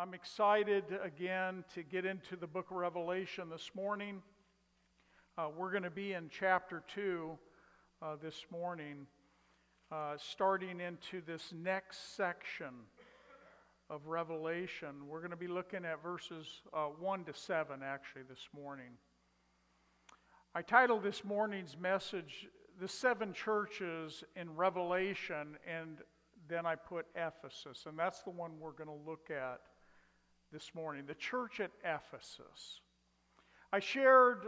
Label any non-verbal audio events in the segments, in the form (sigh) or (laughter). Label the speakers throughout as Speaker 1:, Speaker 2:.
Speaker 1: I'm excited again to get into the book of Revelation this morning. Uh, we're going to be in chapter 2 uh, this morning, uh, starting into this next section of Revelation. We're going to be looking at verses uh, 1 to 7 actually this morning. I titled this morning's message, The Seven Churches in Revelation, and then I put Ephesus, and that's the one we're going to look at this morning the church at Ephesus. I shared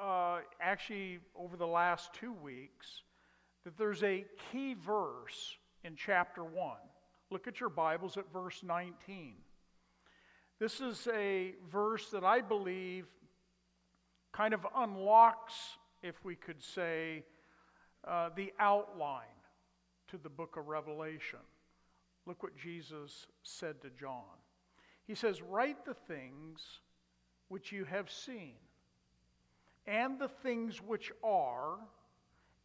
Speaker 1: uh, actually over the last two weeks that there's a key verse in chapter 1. Look at your Bibles at verse 19. This is a verse that I believe kind of unlocks, if we could say, uh, the outline to the book of Revelation. Look what Jesus said to John. He says, Write the things which you have seen, and the things which are,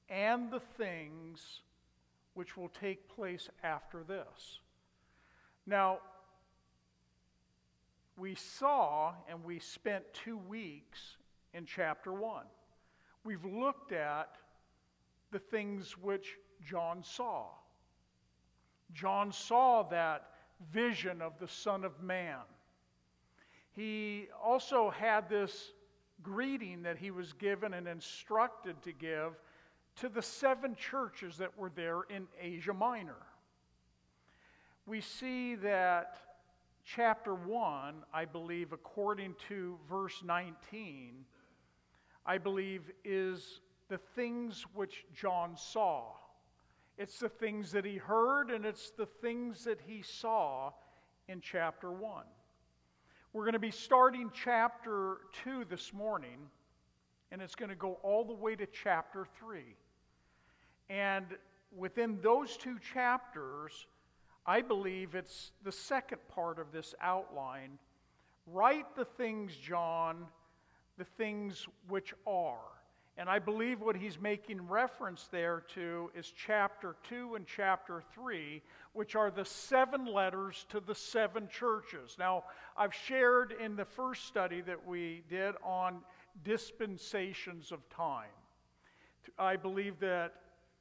Speaker 1: and the things which will take place after this. Now, we saw and we spent two weeks in chapter 1. We've looked at the things which John saw. John saw that vision of the Son of Man. He also had this greeting that he was given and instructed to give to the seven churches that were there in Asia Minor. We see that chapter 1, I believe, according to verse 19, I believe is the things which John saw. It's the things that he heard, and it's the things that he saw in chapter 1. We're going to be starting chapter 2 this morning, and it's going to go all the way to chapter 3. And within those two chapters, I believe it's the second part of this outline. Write the things, John, the things which are. And I believe what he's making reference there to is chapter 2 and chapter 3, which are the seven letters to the seven churches. Now, I've shared in the first study that we did on dispensations of time. I believe that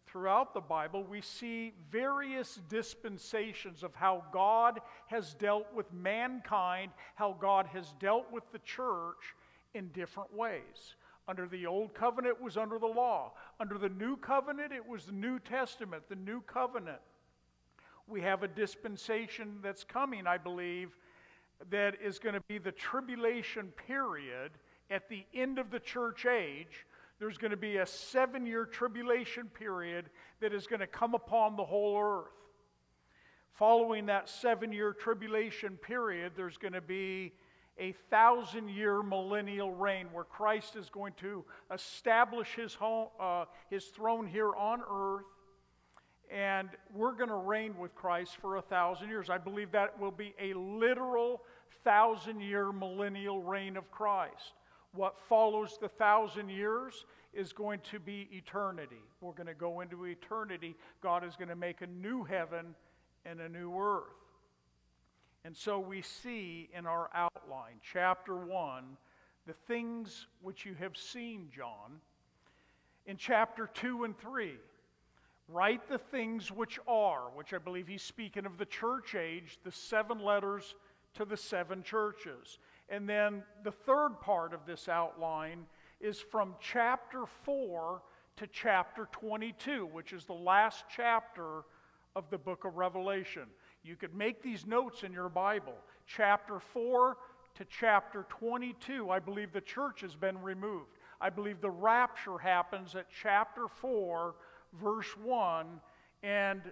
Speaker 1: throughout the Bible we see various dispensations of how God has dealt with mankind, how God has dealt with the church in different ways. Under the old covenant was under the law. Under the new covenant it was the New Testament, the new covenant. We have a dispensation that's coming, I believe, that is going to be the tribulation period at the end of the church age. There's going to be a seven year tribulation period that is going to come upon the whole earth. Following that seven year tribulation period, there's going to be a thousand year millennial reign where Christ is going to establish his, home, uh, his throne here on earth. And we're going to reign with Christ for a thousand years. I believe that will be a literal thousand year millennial reign of Christ. What follows the thousand years is going to be eternity. We're going to go into eternity. God is going to make a new heaven and a new earth. And so we see in our outline, chapter 1, the things which you have seen, John. In chapter 2 and 3, write the things which are, which I believe he's speaking of the church age, the seven letters to the seven churches. And then the third part of this outline is from chapter 4 to chapter 22, which is the last chapter of the book of Revelation. You could make these notes in your Bible. Chapter 4 to chapter 22, I believe the church has been removed. I believe the rapture happens at chapter 4, verse 1, and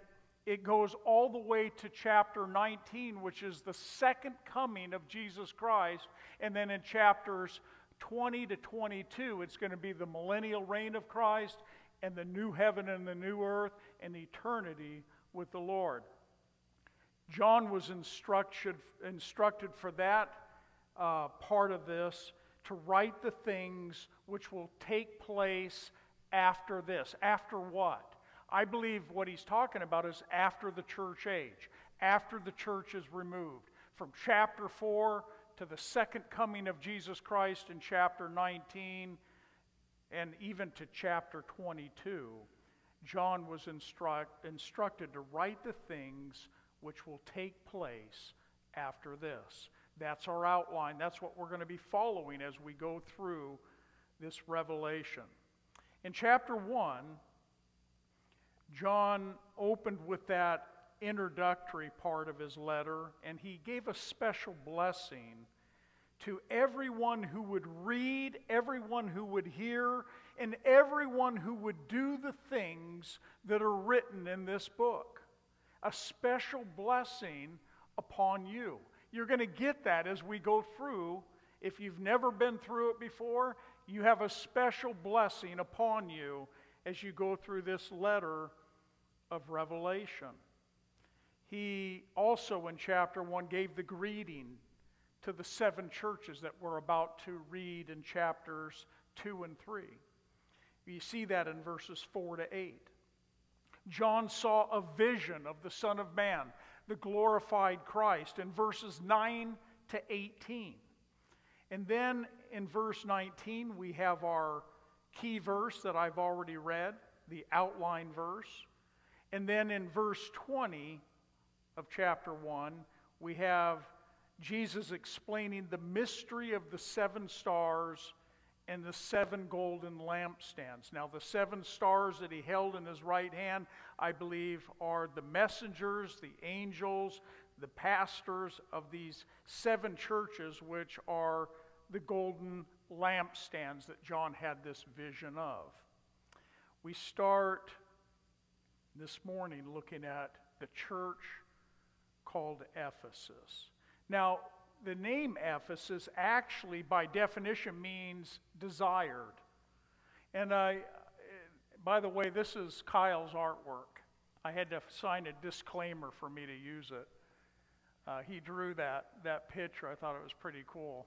Speaker 1: it goes all the way to chapter 19, which is the second coming of Jesus Christ. And then in chapters 20 to 22, it's going to be the millennial reign of Christ and the new heaven and the new earth and eternity with the Lord. John was instructed, instructed for that uh, part of this to write the things which will take place after this. After what? I believe what he's talking about is after the church age, after the church is removed. from chapter 4 to the second coming of Jesus Christ in chapter 19 and even to chapter 22, John was instruct, instructed to write the things which will take place after this. That's our outline. That's what we're going to be following as we go through this revelation. In chapter 1, John opened with that introductory part of his letter, and he gave a special blessing to everyone who would read, everyone who would hear, and everyone who would do the things that are written in this book. A special blessing upon you. You're going to get that as we go through. If you've never been through it before, you have a special blessing upon you as you go through this letter of Revelation. He also, in chapter 1, gave the greeting to the seven churches that we're about to read in chapters 2 and 3. You see that in verses 4 to 8. John saw a vision of the Son of Man, the glorified Christ, in verses 9 to 18. And then in verse 19, we have our key verse that I've already read, the outline verse. And then in verse 20 of chapter 1, we have Jesus explaining the mystery of the seven stars and the seven golden lampstands. Now, the seven stars that he held in his right hand, I believe, are the messengers, the angels, the pastors of these seven churches, which are the golden lampstands that John had this vision of. We start this morning looking at the church called Ephesus. Now, the name Ephesus actually, by definition, means desired. And I, by the way, this is Kyle's artwork. I had to sign a disclaimer for me to use it. Uh, he drew that, that picture. I thought it was pretty cool.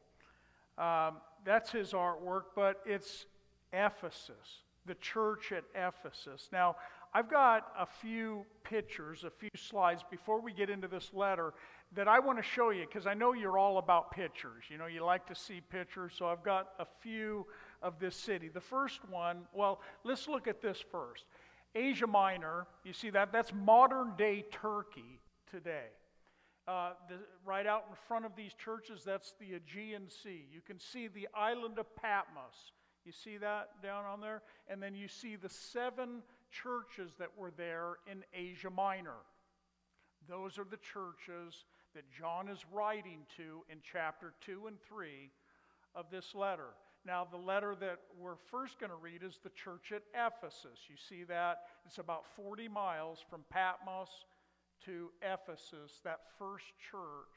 Speaker 1: Um, that's his artwork, but it's Ephesus, the church at Ephesus. Now, I've got a few pictures, a few slides before we get into this letter that I want to show you because I know you're all about pictures. You know, you like to see pictures, so I've got a few of this city. The first one, well, let's look at this first. Asia Minor, you see that? That's modern day Turkey today. Uh, the, right out in front of these churches, that's the Aegean Sea. You can see the island of Patmos. You see that down on there? And then you see the seven churches that were there in Asia Minor. Those are the churches that John is writing to in chapter 2 and 3 of this letter. Now, the letter that we're first going to read is the church at Ephesus. You see that? It's about 40 miles from Patmos to Ephesus, that first church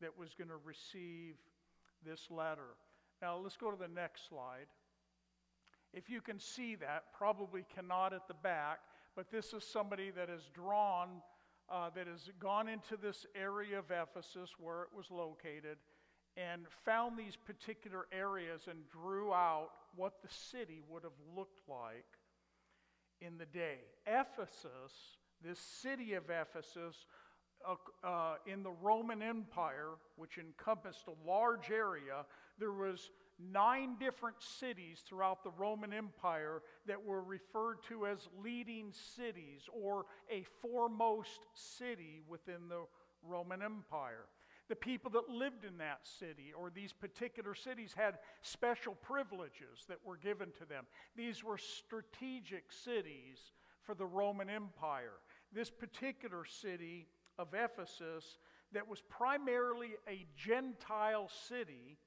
Speaker 1: that was going to receive this letter. Now, let's go to the next slide. If you can see that, probably cannot at the back, but this is somebody that has drawn uh, that has gone into this area of Ephesus where it was located and found these particular areas and drew out what the city would have looked like in the day. Ephesus, this city of Ephesus, uh, uh, in the Roman Empire, which encompassed a large area, there was nine different cities throughout the Roman Empire that were referred to as leading cities or a foremost city within the Roman Empire. The people that lived in that city or these particular cities had special privileges that were given to them. These were strategic cities for the Roman Empire. This particular city of Ephesus, that was primarily a Gentile city,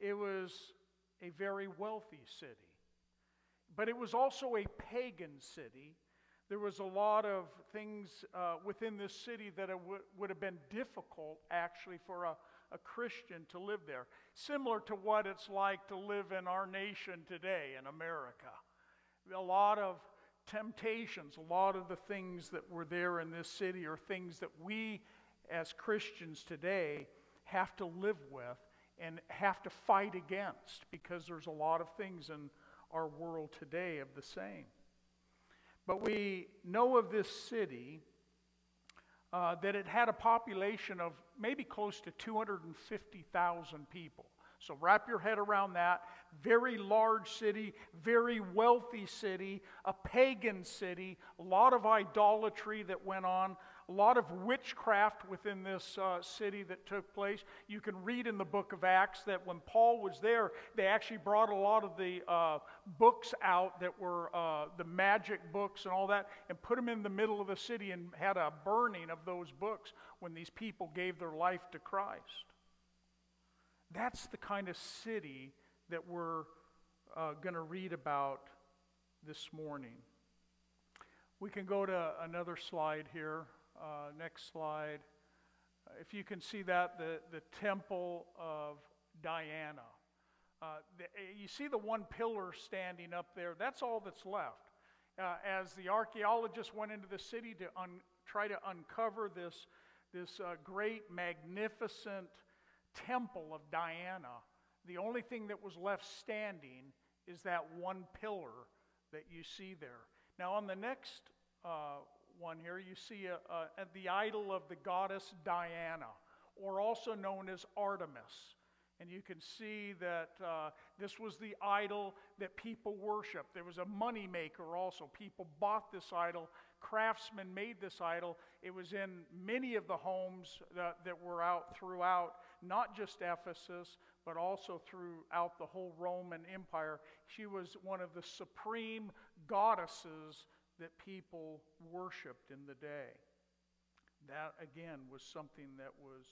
Speaker 1: it was a very wealthy city. But it was also a pagan city. There was a lot of things uh, within this city that w- would have been difficult, actually, for a, a Christian to live there. Similar to what it's like to live in our nation today in America. A lot of temptations, a lot of the things that were there in this city are things that we as Christians today have to live with and have to fight against because there's a lot of things in our world today of the same. But we know of this city uh, that it had a population of maybe close to 250,000 people. So wrap your head around that. Very large city, very wealthy city, a pagan city, a lot of idolatry that went on, a lot of witchcraft within this uh, city that took place. You can read in the book of Acts that when Paul was there, they actually brought a lot of the uh, books out that were uh, the magic books and all that and put them in the middle of the city and had a burning of those books when these people gave their life to Christ. That's the kind of city that we're uh, going to read about this morning. We can go to another slide here. Uh, next slide. If you can see that, the, the temple of Diana. Uh, the, you see the one pillar standing up there, that's all that's left. Uh, as the archaeologists went into the city to un- try to uncover this, this uh, great, magnificent temple of Diana, the only thing that was left standing is that one pillar that you see there. Now, on the next uh, one here, you see a, a, the idol of the goddess Diana, or also known as Artemis. And you can see that uh, this was the idol that people worshiped. There was a money maker also. People bought this idol. Craftsmen made this idol. It was in many of the homes that, that were out throughout, not just Ephesus, but also throughout the whole Roman Empire. She was one of the supreme goddesses that people worshiped in the day. That, again, was something that was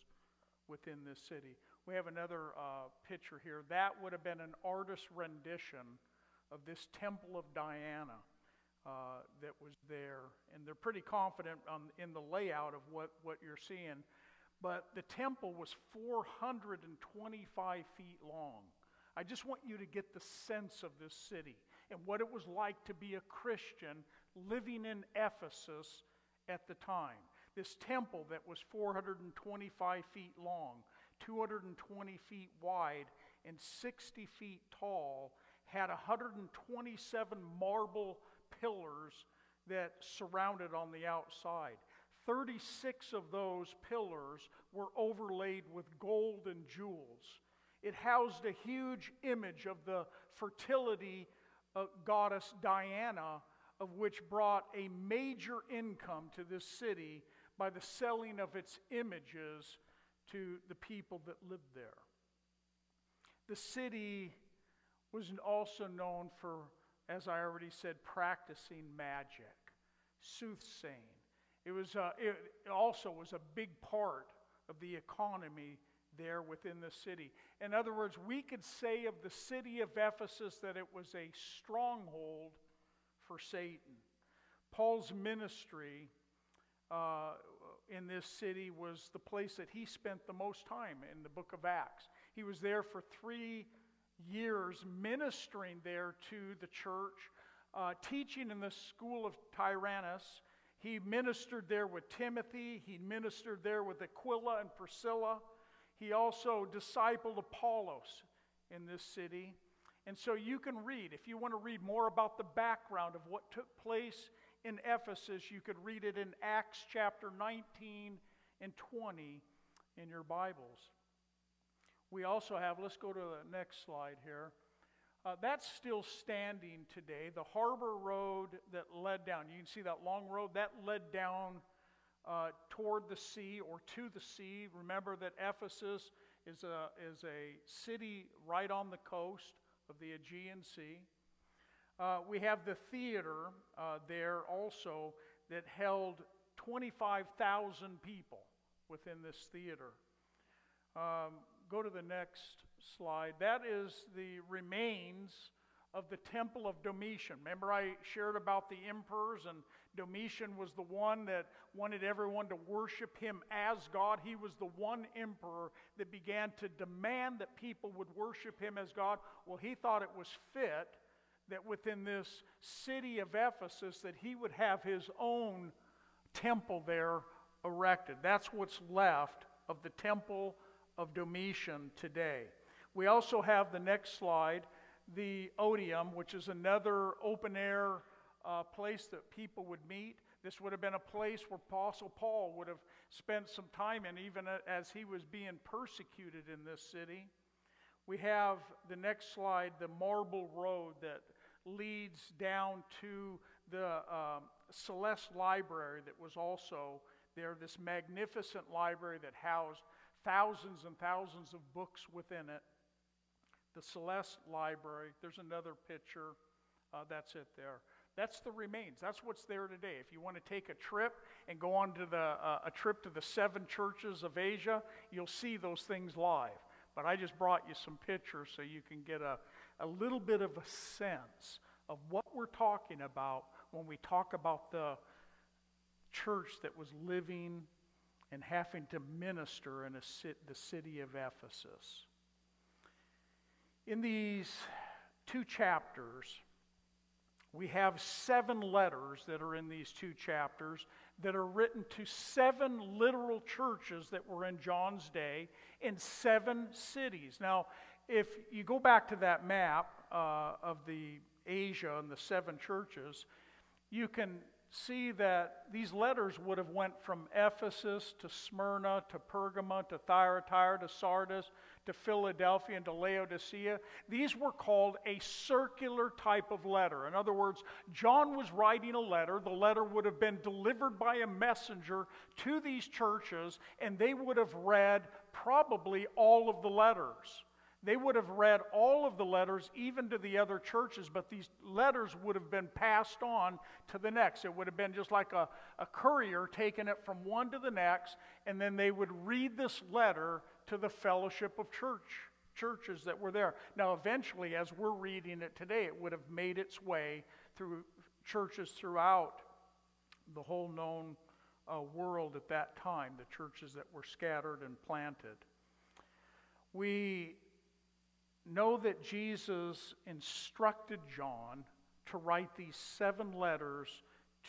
Speaker 1: within this city. We have another uh, picture here. That would have been an artist's rendition of this Temple of Diana uh, that was there. And they're pretty confident on, in the layout of what, what you're seeing. But the temple was 425 feet long. I just want you to get the sense of this city and what it was like to be a Christian living in Ephesus at the time. This temple that was 425 feet long, 220 feet wide, and 60 feet tall had 127 marble pillars that surrounded on the outside. 36 of those pillars were overlaid with gold and jewels. It housed a huge image of the fertility goddess Diana of which brought a major income to this city by the selling of its images to the people that lived there. The city was also known for, as I already said, practicing magic, soothsaying. It, was, uh, it also was a big part of the economy there within the city. In other words, we could say of the city of Ephesus that it was a stronghold for Satan. Paul's ministry uh, in this city was the place that he spent the most time in the book of Acts. He was there for three years ministering there to the church, uh, teaching in the school of Tyrannus. He ministered there with Timothy, he ministered there with Aquila and Priscilla. He also discipled Apollos in this city. And so you can read, if you want to read more about the background of what took place in Ephesus, you could read it in Acts chapter 19 and 20 in your Bibles. We also have, let's go to the next slide here. Uh, that's still standing today. The harbor road that led down, you can see that long road, that led down uh, toward the sea or to the sea. Remember that Ephesus is a, is a city right on the coast of the Aegean Sea. Uh, we have the theater uh, there also that held 25,000 people within this theater. Um, go to the next slide. That is the remains of the temple of Domitian. Remember, I shared about the emperors, and Domitian was the one that wanted everyone to worship him as God. He was the one emperor that began to demand that people would worship him as God. Well, he thought it was fit that within this city of Ephesus that he would have his own temple there erected. That's what's left of the temple of Domitian today. We also have the next slide the Odeum, which is another open air uh, place that people would meet. This would have been a place where Apostle Paul would have spent some time in, even as he was being persecuted in this city. We have the next slide the marble road that leads down to the um, Celsus Library that was also there, this magnificent library that housed thousands and thousands of books within it. The Celsus Library, there's another picture. Uh, that's it there. That's the remains. That's what's there today. If you want to take a trip and go on to the, uh, a trip to the seven churches of Asia, you'll see those things live. But I just brought you some pictures so you can get a, a little bit of a sense of what we're talking about when we talk about the church that was living and having to minister in a, the city of Ephesus. In these two chapters, we have seven letters that are in these two chapters that are written to seven literal churches that were in John's day in seven cities. Now, if you go back to that map uh, of the Asia and the seven churches, you can see that these letters would have went from Ephesus to Smyrna to Pergamum to Thyatira to Sardis to Philadelphia and to Laodicea. These were called a circular type of letter. In other words, John was writing a letter. The letter would have been delivered by a messenger to these churches, and they would have read probably all of the letters. They would have read all of the letters, even to the other churches, but these letters would have been passed on to the next. It would have been just like a, a courier taking it from one to the next, and then they would read this letter to the fellowship of church churches that were there. Now, eventually, as we're reading it today, it would have made its way through churches throughout the whole known uh, world at that time, the churches that were scattered and planted. We know that Jesus instructed John to write these seven letters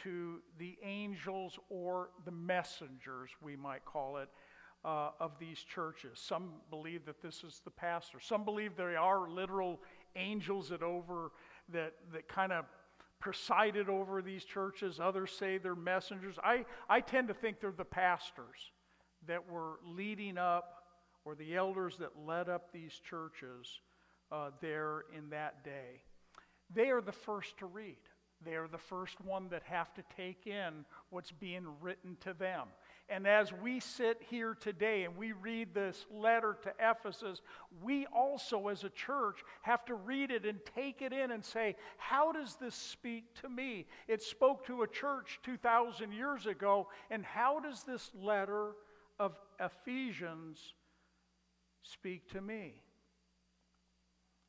Speaker 1: to the angels or the messengers, we might call it, uh, of these churches. Some believe that this is the pastor. Some believe there are literal angels that over that that kind of presided over these churches. Others say they're messengers. I, I tend to think they're the pastors that were leading up, or the elders that led up these churches uh, there in that day. They are the first to read. They are the first one that have to take in what's being written to them. And as we sit here today and we read this letter to Ephesus, we also, as a church, have to read it and take it in and say, How does this speak to me? It spoke to a church 2,000 years ago, and how does this letter of Ephesians speak to me?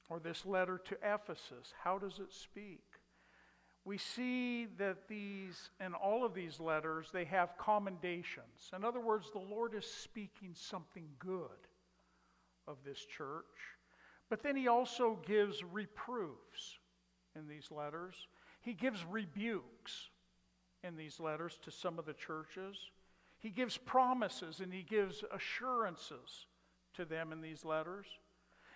Speaker 1: or this letter to Ephesus, how does it speak? We see that these, in all of these letters, they have commendations. In other words, the Lord is speaking something good of this church. But then he also gives reproofs in these letters. He gives rebukes in these letters to some of the churches. He gives promises and he gives assurances to them in these letters.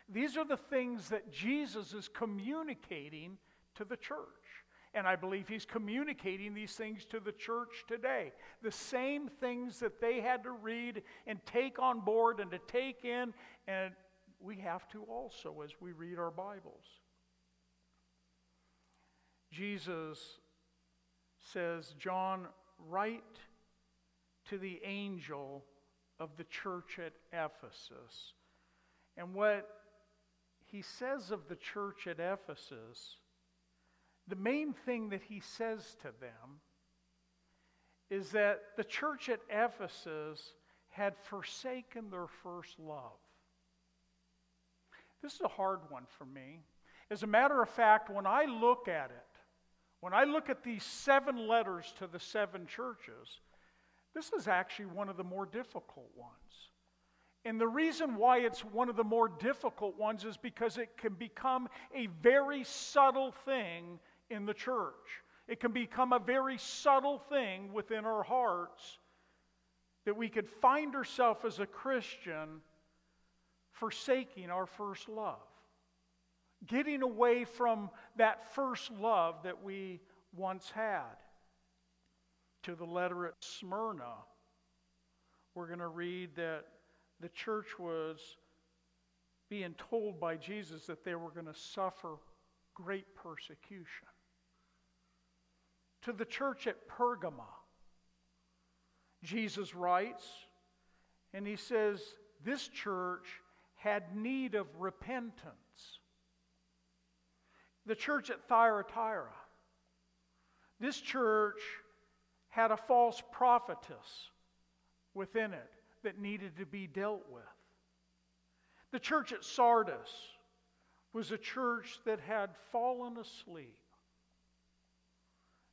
Speaker 1: These are the things that Jesus is communicating to the church. And I believe he's communicating these things to the church today. The same things that they had to read and take on board and to take in, and we have to also as we read our Bibles. Jesus says, John, write to the angel of the church at Ephesus. And what he says of the church at Ephesus, the main thing that he says to them is that the church at Ephesus had forsaken their first love. This is a hard one for me. As a matter of fact, when I look at it, when I look at these seven letters to the seven churches, this is actually one of the more difficult ones. And the reason why it's one of the more difficult ones is because it can become a very subtle thing in the church. It can become a very subtle thing within our hearts that we could find ourselves as a Christian forsaking our first love, getting away from that first love that we once had. to the letter at Smyrna, we're going to read that the church was being told by Jesus that they were going to suffer great persecution. To the church at Pergama, Jesus writes, and he says, This church had need of repentance. The church at Thyatira, this church had a false prophetess within it that needed to be dealt with. The church at Sardis was a church that had fallen asleep.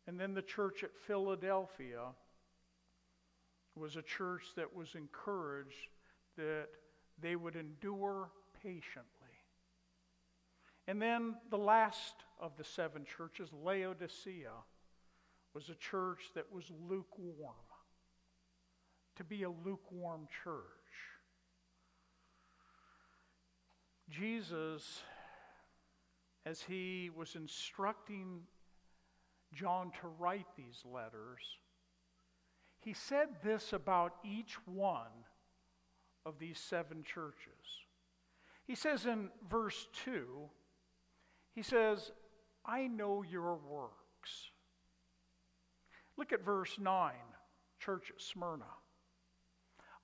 Speaker 1: And then the church at Philadelphia was a church that was encouraged that they would endure patiently. And then the last of the seven churches, Laodicea, was a church that was lukewarm. To be a lukewarm church. Jesus, as he was instructing John to write these letters, he said this about each one of these seven churches. He says in verse 2, he says, I know your works. Look at verse 9, church at Smyrna.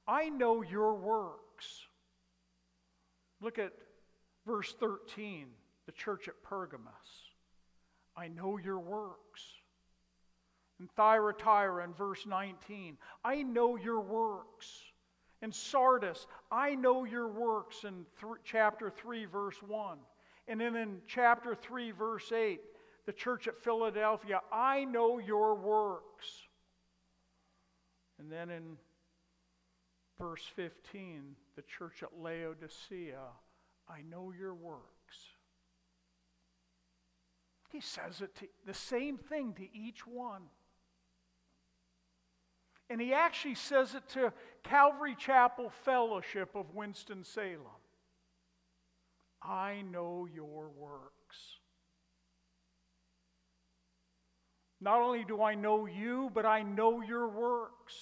Speaker 1: I know your works. Look at verse 13, the church at Pergamos. I know your works. In Thyatira in verse 19, I know your works. In Sardis, I know your works in th- chapter 3, verse 1. And then in chapter 3, verse 8, the church at Philadelphia, I know your works. And then in verse 15, the church at Laodicea, I know your works. He says it to, the same thing to each one. And he actually says it to Calvary Chapel Fellowship of Winston-Salem. I know your works. Not only do I know you, but I know your works.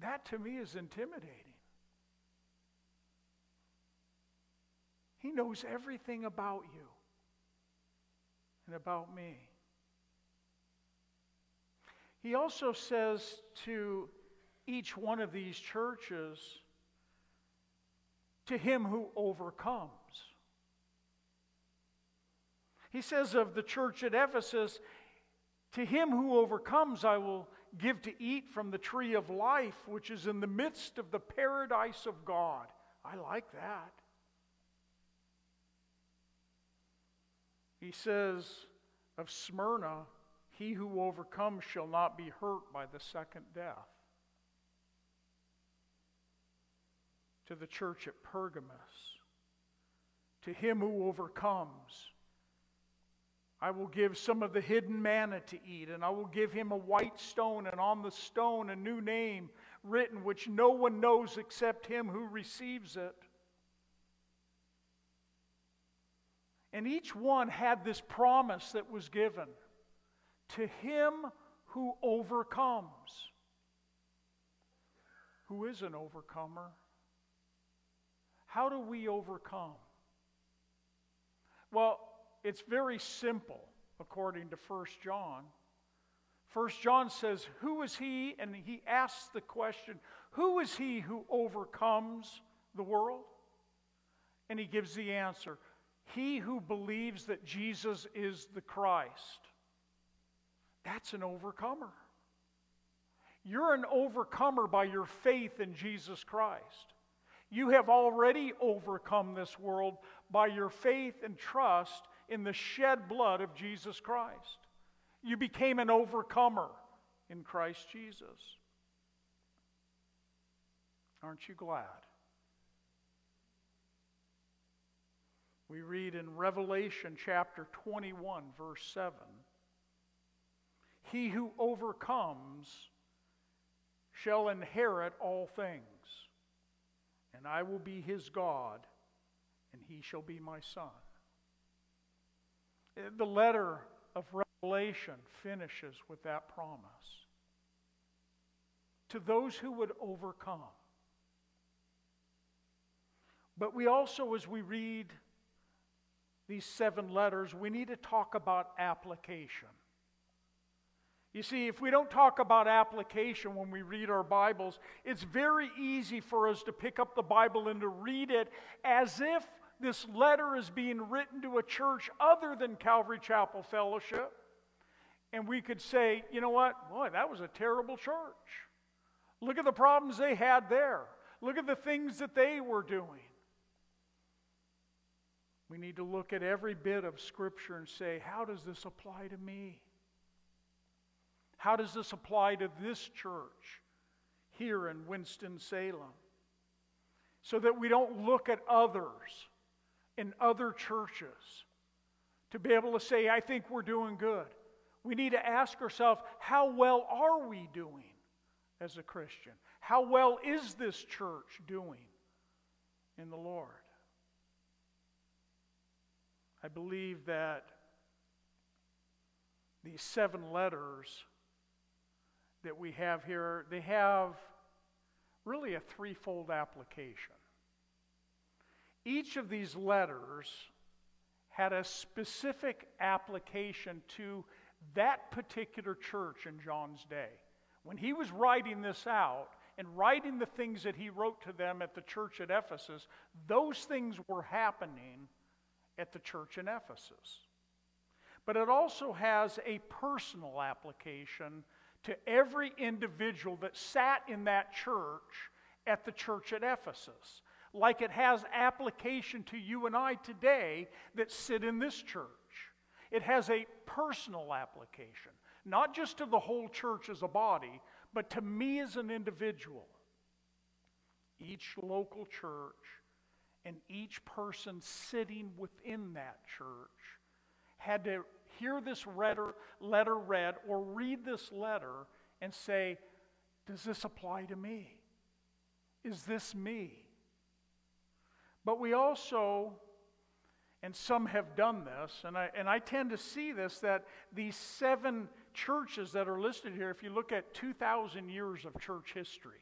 Speaker 1: That to me is intimidating. He knows everything about you and about me. He also says to each one of these churches, to him who overcomes. He says of the church at Ephesus, To him who overcomes, I will give to eat from the tree of life, which is in the midst of the paradise of God. I like that. He says of Smyrna, he who overcomes shall not be hurt by the second death. To the church at Pergamos, to him who overcomes, I will give some of the hidden manna to eat, and I will give him a white stone, and on the stone a new name written, which no one knows except him who receives it. And each one had this promise that was given to him who overcomes. Who is an overcomer? How do we overcome? Well, it's very simple according to 1 John. 1 John says, Who is he? And he asks the question, Who is he who overcomes the world? And he gives the answer He who believes that Jesus is the Christ. That's an overcomer. You're an overcomer by your faith in Jesus Christ. You have already overcome this world by your faith and trust in the shed blood of Jesus Christ. You became an overcomer in Christ Jesus. Aren't you glad? We read in Revelation chapter 21, verse 7 he who overcomes shall inherit all things, and I will be his God, and he shall be my son. Eh, the letter of Revelation finishes with that promise. To those who would overcome. But we also, as we read these seven letters, we need to talk about application. You see, if we don't talk about application when we read our Bibles, it's very easy for us to pick up the Bible and to read it as if this letter is being written to a church other than Calvary Chapel Fellowship. And we could say, you know what? Boy, that was a terrible church. Look at the problems they had there. Look at the things that they were doing. We need to look at every bit of Scripture and say, how does this apply to me? How does this apply to this church here in Winston-Salem? So that we don't look at others in other churches to be able to say, I think we're doing good. We need to ask ourselves, how well are we doing as a Christian? How well is this church doing in the Lord? I believe that these seven letters that we have here, they have really a threefold application. Each of these letters had a specific application to that particular church in John's day. When he was writing this out and writing the things that he wrote to them at the church at Ephesus, those things were happening at the church in Ephesus. But it also has a personal application to every individual that sat in that church at the church at Ephesus, like it has application to you and I today that sit in this church. It has a personal application, not just to the whole church as a body, but to me as an individual. Each local church and each person sitting within that church had to hear this letter, letter read or read this letter and say, Does this apply to me? Is this me? But we also, and some have done this, and I, and I tend to see this that these seven churches that are listed here, if you look at 2,000 years of church history,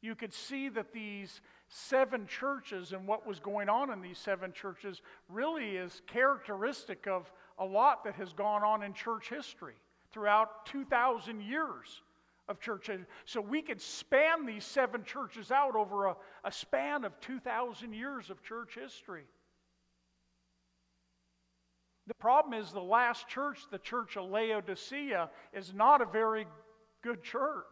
Speaker 1: you could see that these seven churches and what was going on in these seven churches really is characteristic of a lot that has gone on in church history throughout 2,000 years of church. So we could span these seven churches out over a, a span of 2,000 years of church history. The problem is the last church, the church of Laodicea, is not a very good church.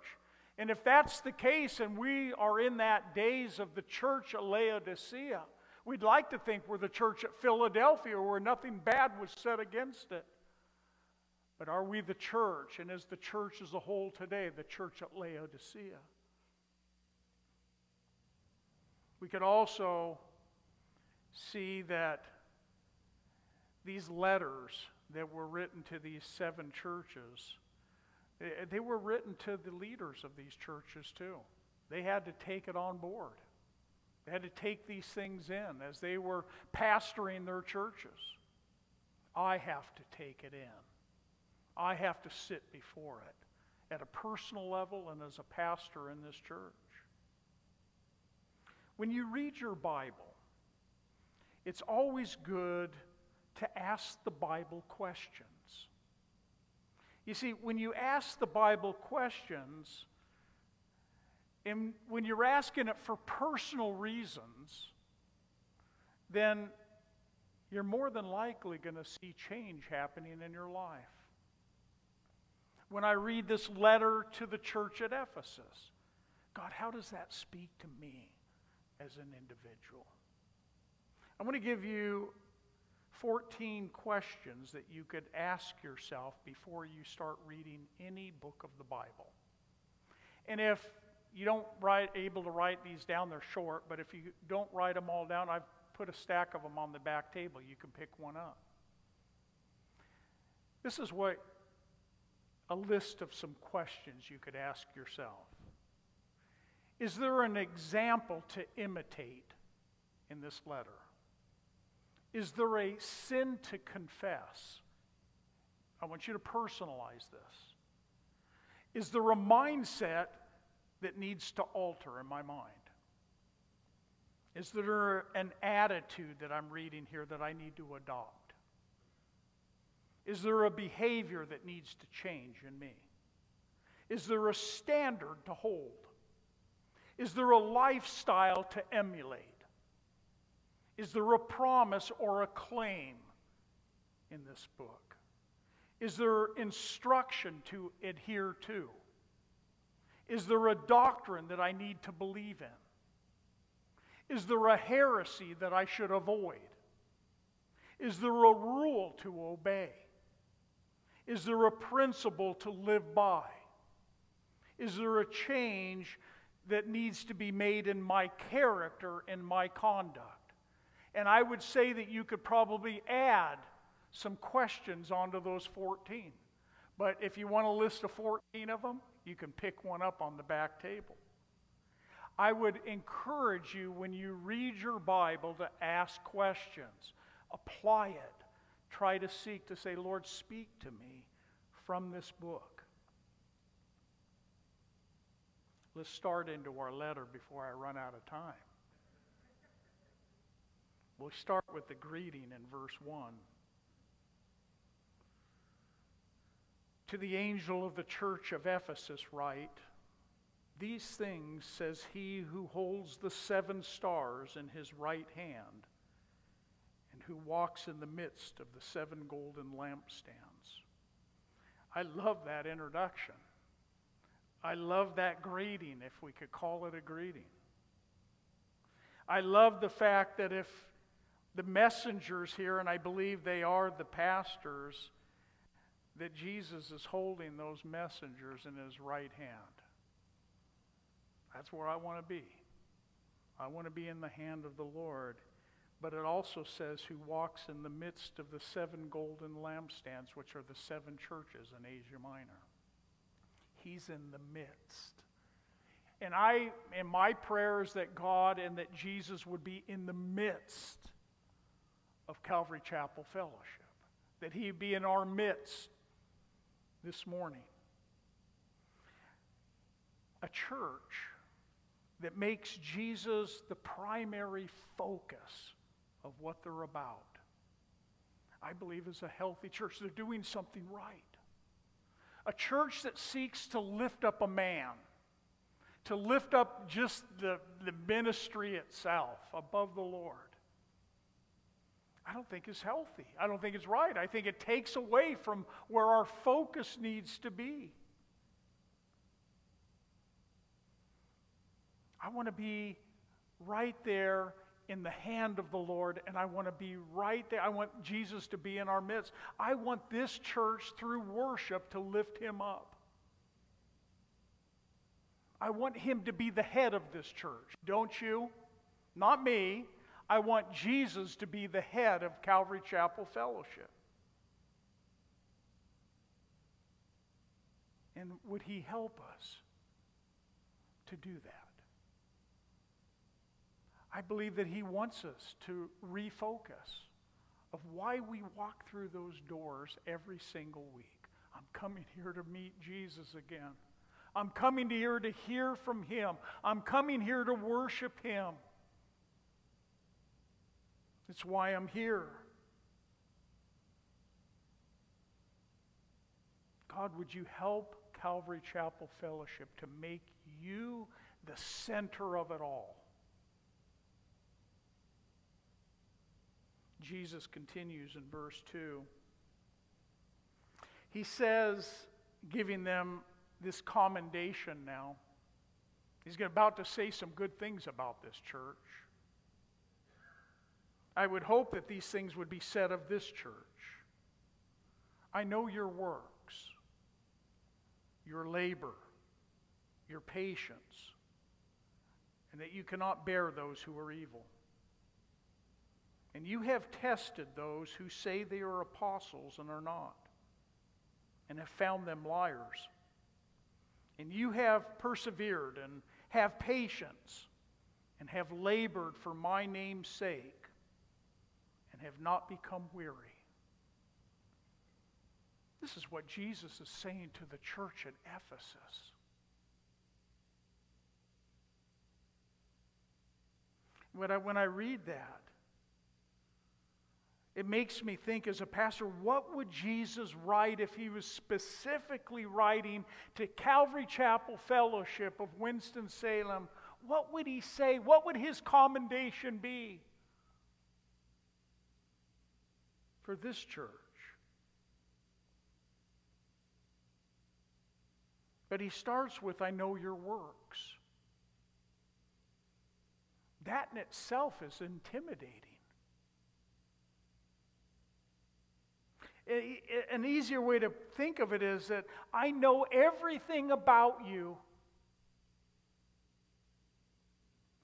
Speaker 1: And if that's the case, and we are in that days of the church at Laodicea, we'd like to think we're the church at Philadelphia where nothing bad was said against it. But are we the church? And is the church as a whole today the church at Laodicea? We could also see that these letters that were written to these seven churches Eh, they were written to the leaders of these churches too. They had to take it on board. They had to take these things in as they were pastoring their churches. I have to take it in. I have to sit before it at a personal level and as a pastor in this church. When you read your Bible, it's always good to ask the Bible questions. You see, when you ask the Bible questions, and when you're asking it for personal reasons, then you're more than likely going to see change happening in your life. When I read this letter to the church at Ephesus, God, how does that speak to me as an individual? I'm going to give you 14 questions that you could ask yourself before you start reading any book of the Bible. And if you don't write able to write these down, they're short, but if you don't write them all down, I've put a stack of them on the back table. You can pick one up. This is what a list of some questions you could ask yourself. Is there an example to imitate in this letter? Is there a sin to confess I want you to personalize this. Is there a mindset that needs to alter in my mind? Is there an attitude that I'm reading here that I need to adopt? Is there a behavior that needs to change in me? Is there a standard to hold? Is there a lifestyle to emulate? Is there a promise or a claim in this book? Is there instruction to adhere to? Is there a doctrine that I need to believe in? Is there a heresy that I should avoid? Is there a rule to obey? Is there a principle to live by? Is there a change that needs to be made in my character and my conduct? And I would say that you could probably add some questions onto those 14. But if you want a list of 14 of them, you can pick one up on the back table. I would encourage you when you read your Bible to ask questions, apply it, try to seek to say, Lord, speak to me from this book. Let's start into our letter before I run out of time. We'll start with the greeting in verse 1. To the angel of the church of Ephesus, write, These things says he who holds the seven stars in his right hand and who walks in the midst of the seven golden lampstands. I love that introduction. I love that greeting, if we could call it a greeting. I love the fact that if the messengers here, and I believe they are the pastors, that Jesus is holding those messengers in his right hand. That's where I want to be. I want to be in the hand of the Lord. But it also says, who walks in the midst of the seven golden lampstands, which are the seven churches in Asia Minor. He's in the midst. And I, in my prayers that God and that Jesus would be in the midst of Calvary Chapel Fellowship, that He be in our midst this morning. A church that makes Jesus the primary focus of what they're about, I believe is a healthy church. They're doing something right. A church that seeks to lift up a man, to lift up just the, the ministry itself above the Lord. I don't think is healthy. I don't think it's right. I think it takes away from where our focus needs to be. I want to be right there in the hand of the Lord, and I want to be right there. I want Jesus to be in our midst. I want this church through worship to lift him up. I want him to be the head of this church, don't you? Not me. I want Jesus to be the head of Calvary Chapel Fellowship. And would he help us to do that? I believe that He wants us to refocus of why we walk through those doors every single week. I'm coming here to meet Jesus again. I'm coming here to hear from Him. I'm coming here to worship Him. It's why I'm here. God, would you help Calvary Chapel Fellowship to make you the center of it all? Jesus continues in verse 2. He says, giving them this commendation now, he's about to say some good things about this church. I would hope that these things would be said of this church. I know your works, your labor, your patience, and that you cannot bear those who are evil. And you have tested those who say they are apostles and are not, and have found them liars. And you have persevered and have patience and have labored for my name's sake and have not become weary. This is what Jesus is saying to the church at Ephesus. When I, when I read that, it makes me think as a pastor, what would Jesus write if he was specifically writing to Calvary Chapel Fellowship of Winston-Salem? What would he say? What would his commendation be for this church? But he starts with, I know your works. That in itself is intimidating. An easier way to think of it is that I know everything about you.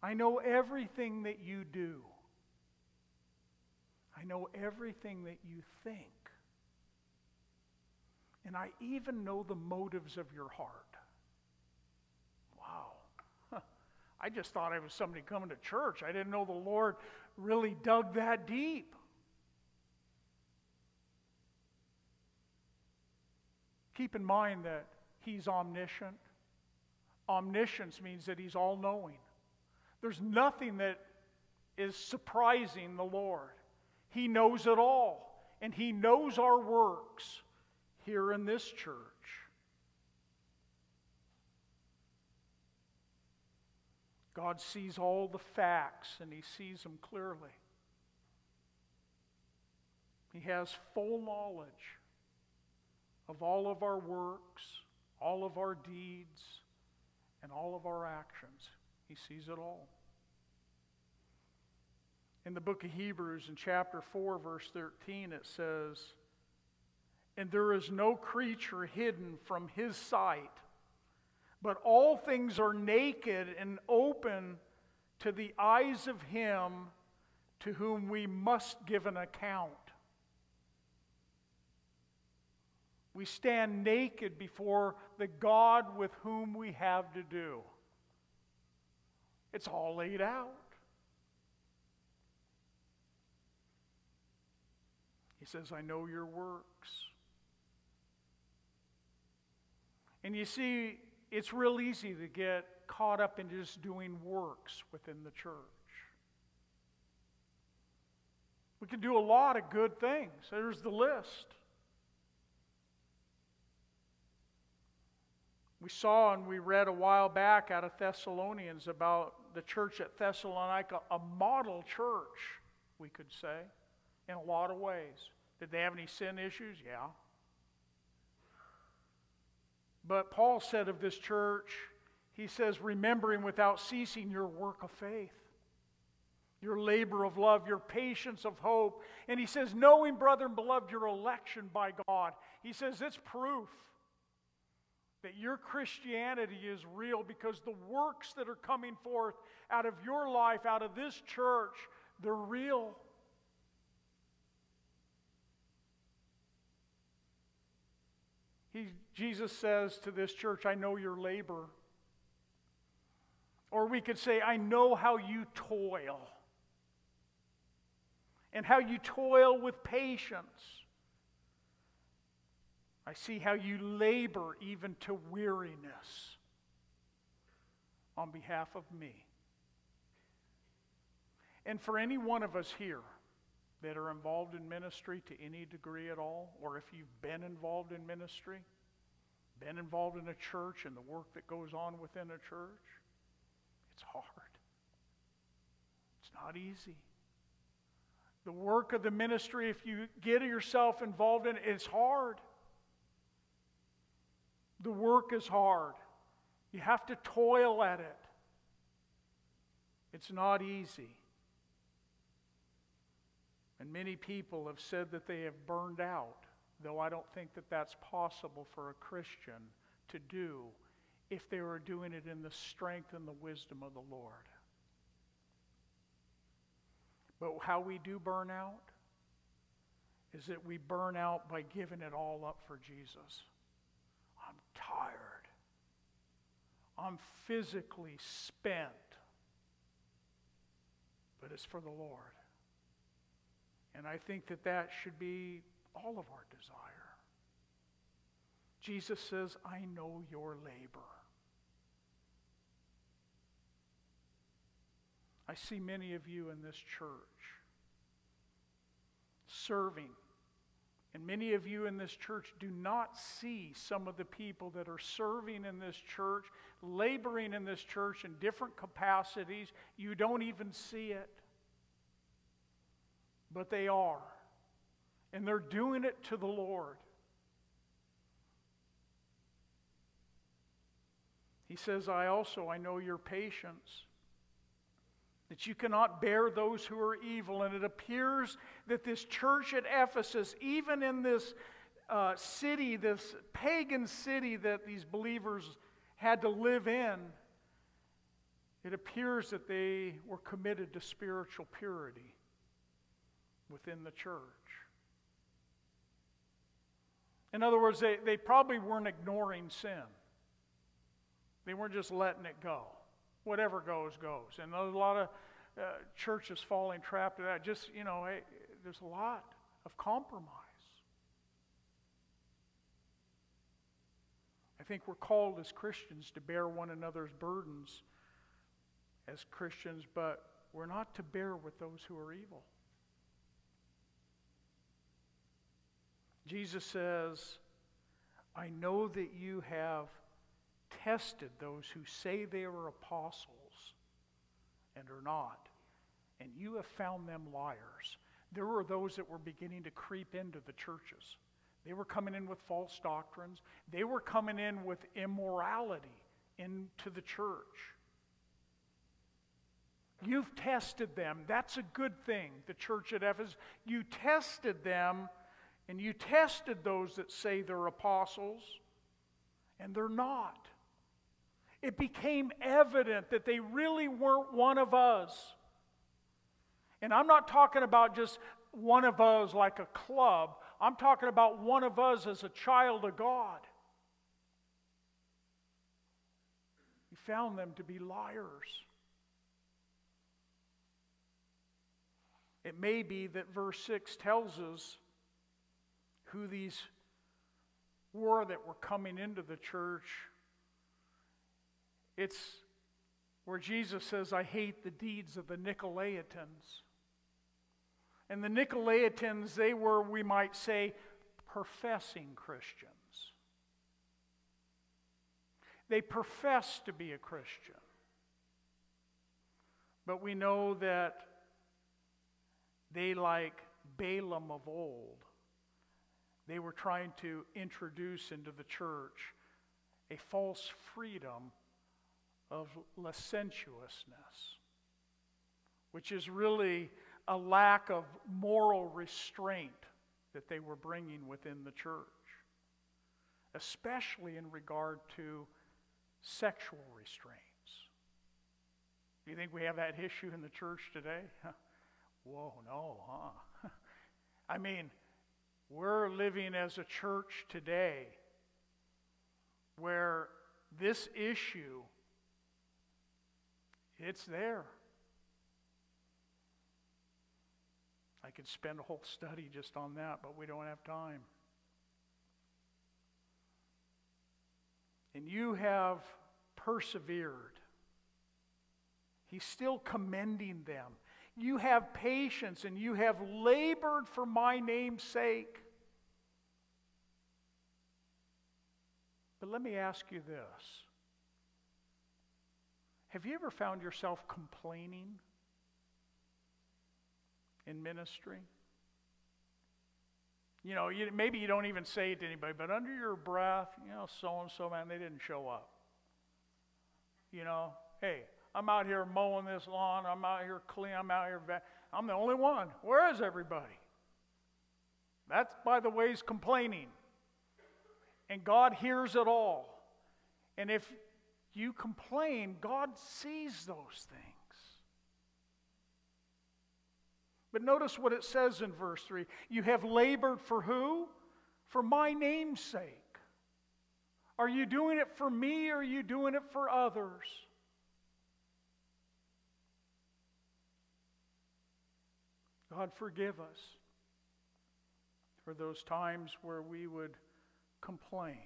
Speaker 1: I know everything that you do. I know everything that you think. And I even know the motives of your heart. Wow. I just thought I was somebody coming to church. I didn't know the Lord really dug that deep. Keep in mind that He's omniscient. Omniscience means that He's all knowing. There's nothing that is surprising the Lord. He knows it all, and He knows our works here in this church. God sees all the facts and He sees them clearly. He has full knowledge of all of our works, all of our deeds, and all of our actions. He sees it all. In the book of Hebrews, in chapter 4, verse 13, it says, and there is no creature hidden from his sight. But all things are naked and open to the eyes of him to whom we must give an account. We stand naked before the God with whom we have to do. It's all laid out. He says, I know your works. And you see, it's real easy to get caught up in just doing works within the church. We can do a lot of good things. There's the list. We saw and we read a while back out of Thessalonians about the church at Thessalonica, a model church, we could say, in a lot of ways. Did they have any sin issues? Yeah. But Paul said of this church, he says, remembering without ceasing your work of faith, your labor of love, your patience of hope. And he says, knowing, brother and beloved, your election by God. He says, it's proof that your Christianity is real because the works that are coming forth out of your life, out of this church, they're real. He, Jesus says to this church, I know your labor. Or we could say, I know how you toil. And how you toil with patience. I see how you labor even to weariness on behalf of me. And for any one of us here that are involved in ministry to any degree at all, or if you've been involved in ministry, been involved in a church and the work that goes on within a church, it's hard. It's not easy. The work of the ministry, if you get yourself involved in it, it's hard. The work is hard. You have to toil at it. It's not easy. And many people have said that they have burned out, though I don't think that that's possible for a Christian to do if they were doing it in the strength and the wisdom of the Lord. But how we do burn out is that we burn out by giving it all up for Jesus. I'm tired. I'm physically spent. But it's for the Lord. And I think that that should be all of our desire. Jesus says, I know your labor. I see many of you in this church serving. And many of you in this church do not see some of the people that are serving in this church, laboring in this church in different capacities. You don't even see it. But they are. And they're doing it to the Lord. He says, I also, I know your patience, that you cannot bear those who are evil. And it appears that this church at Ephesus, even in this uh, city, this pagan city that these believers had to live in, it appears that they were committed to spiritual purity within the church. In other words, they, they probably weren't ignoring sin. They weren't just letting it go. Whatever goes, goes. And a lot of uh, churches falling trapped to that. Just, you know, hey, there's a lot of compromise. I think we're called as Christians to bear one another's burdens as Christians, but we're not to bear with those who are evil. Jesus says, I know that you have tested those who say they are apostles and are not, and you have found them liars. There were those that were beginning to creep into the churches. They were coming in with false doctrines, they were coming in with immorality into the church. You've tested them. That's a good thing, the church at Ephesus. You tested them, and you tested those that say they're apostles, and they're not it became evident that they really weren't one of us. And I'm not talking about just one of us like a club, I'm talking about one of us as a child of God. He found them to be liars. It may be that verse 6 tells us who these were that were coming into the church it's where Jesus says, I hate the deeds of the Nicolaitans. And the Nicolaitans, they were, we might say, professing Christians. They profess to be a Christian. But we know that they, like Balaam of old, they were trying to introduce into the church a false freedom of licentiousness, which is really a lack of moral restraint that they were bringing within the church, especially in regard to sexual restraints. Do you think we have that issue in the church today? (laughs) Whoa, no, huh? (laughs) I mean, we're living as a church today where this issue it's there. I could spend a whole study just on that, but we don't have time. And you have persevered. He's still commending them. You have patience and you have labored for my name's sake. But let me ask you this have you ever found yourself complaining in ministry? You know, you, maybe you don't even say it to anybody, but under your breath, you know, so and so, man, they didn't show up. You know, hey, I'm out here mowing this lawn. I'm out here cleaning. I'm out here. Va- I'm the only one. Where is everybody? That's, by the way, is complaining. And God hears it all. And if you complain, God sees those things. But notice what it says in verse 3 You have labored for who? For my name's sake. Are you doing it for me or are you doing it for others? God, forgive us for those times where we would complain.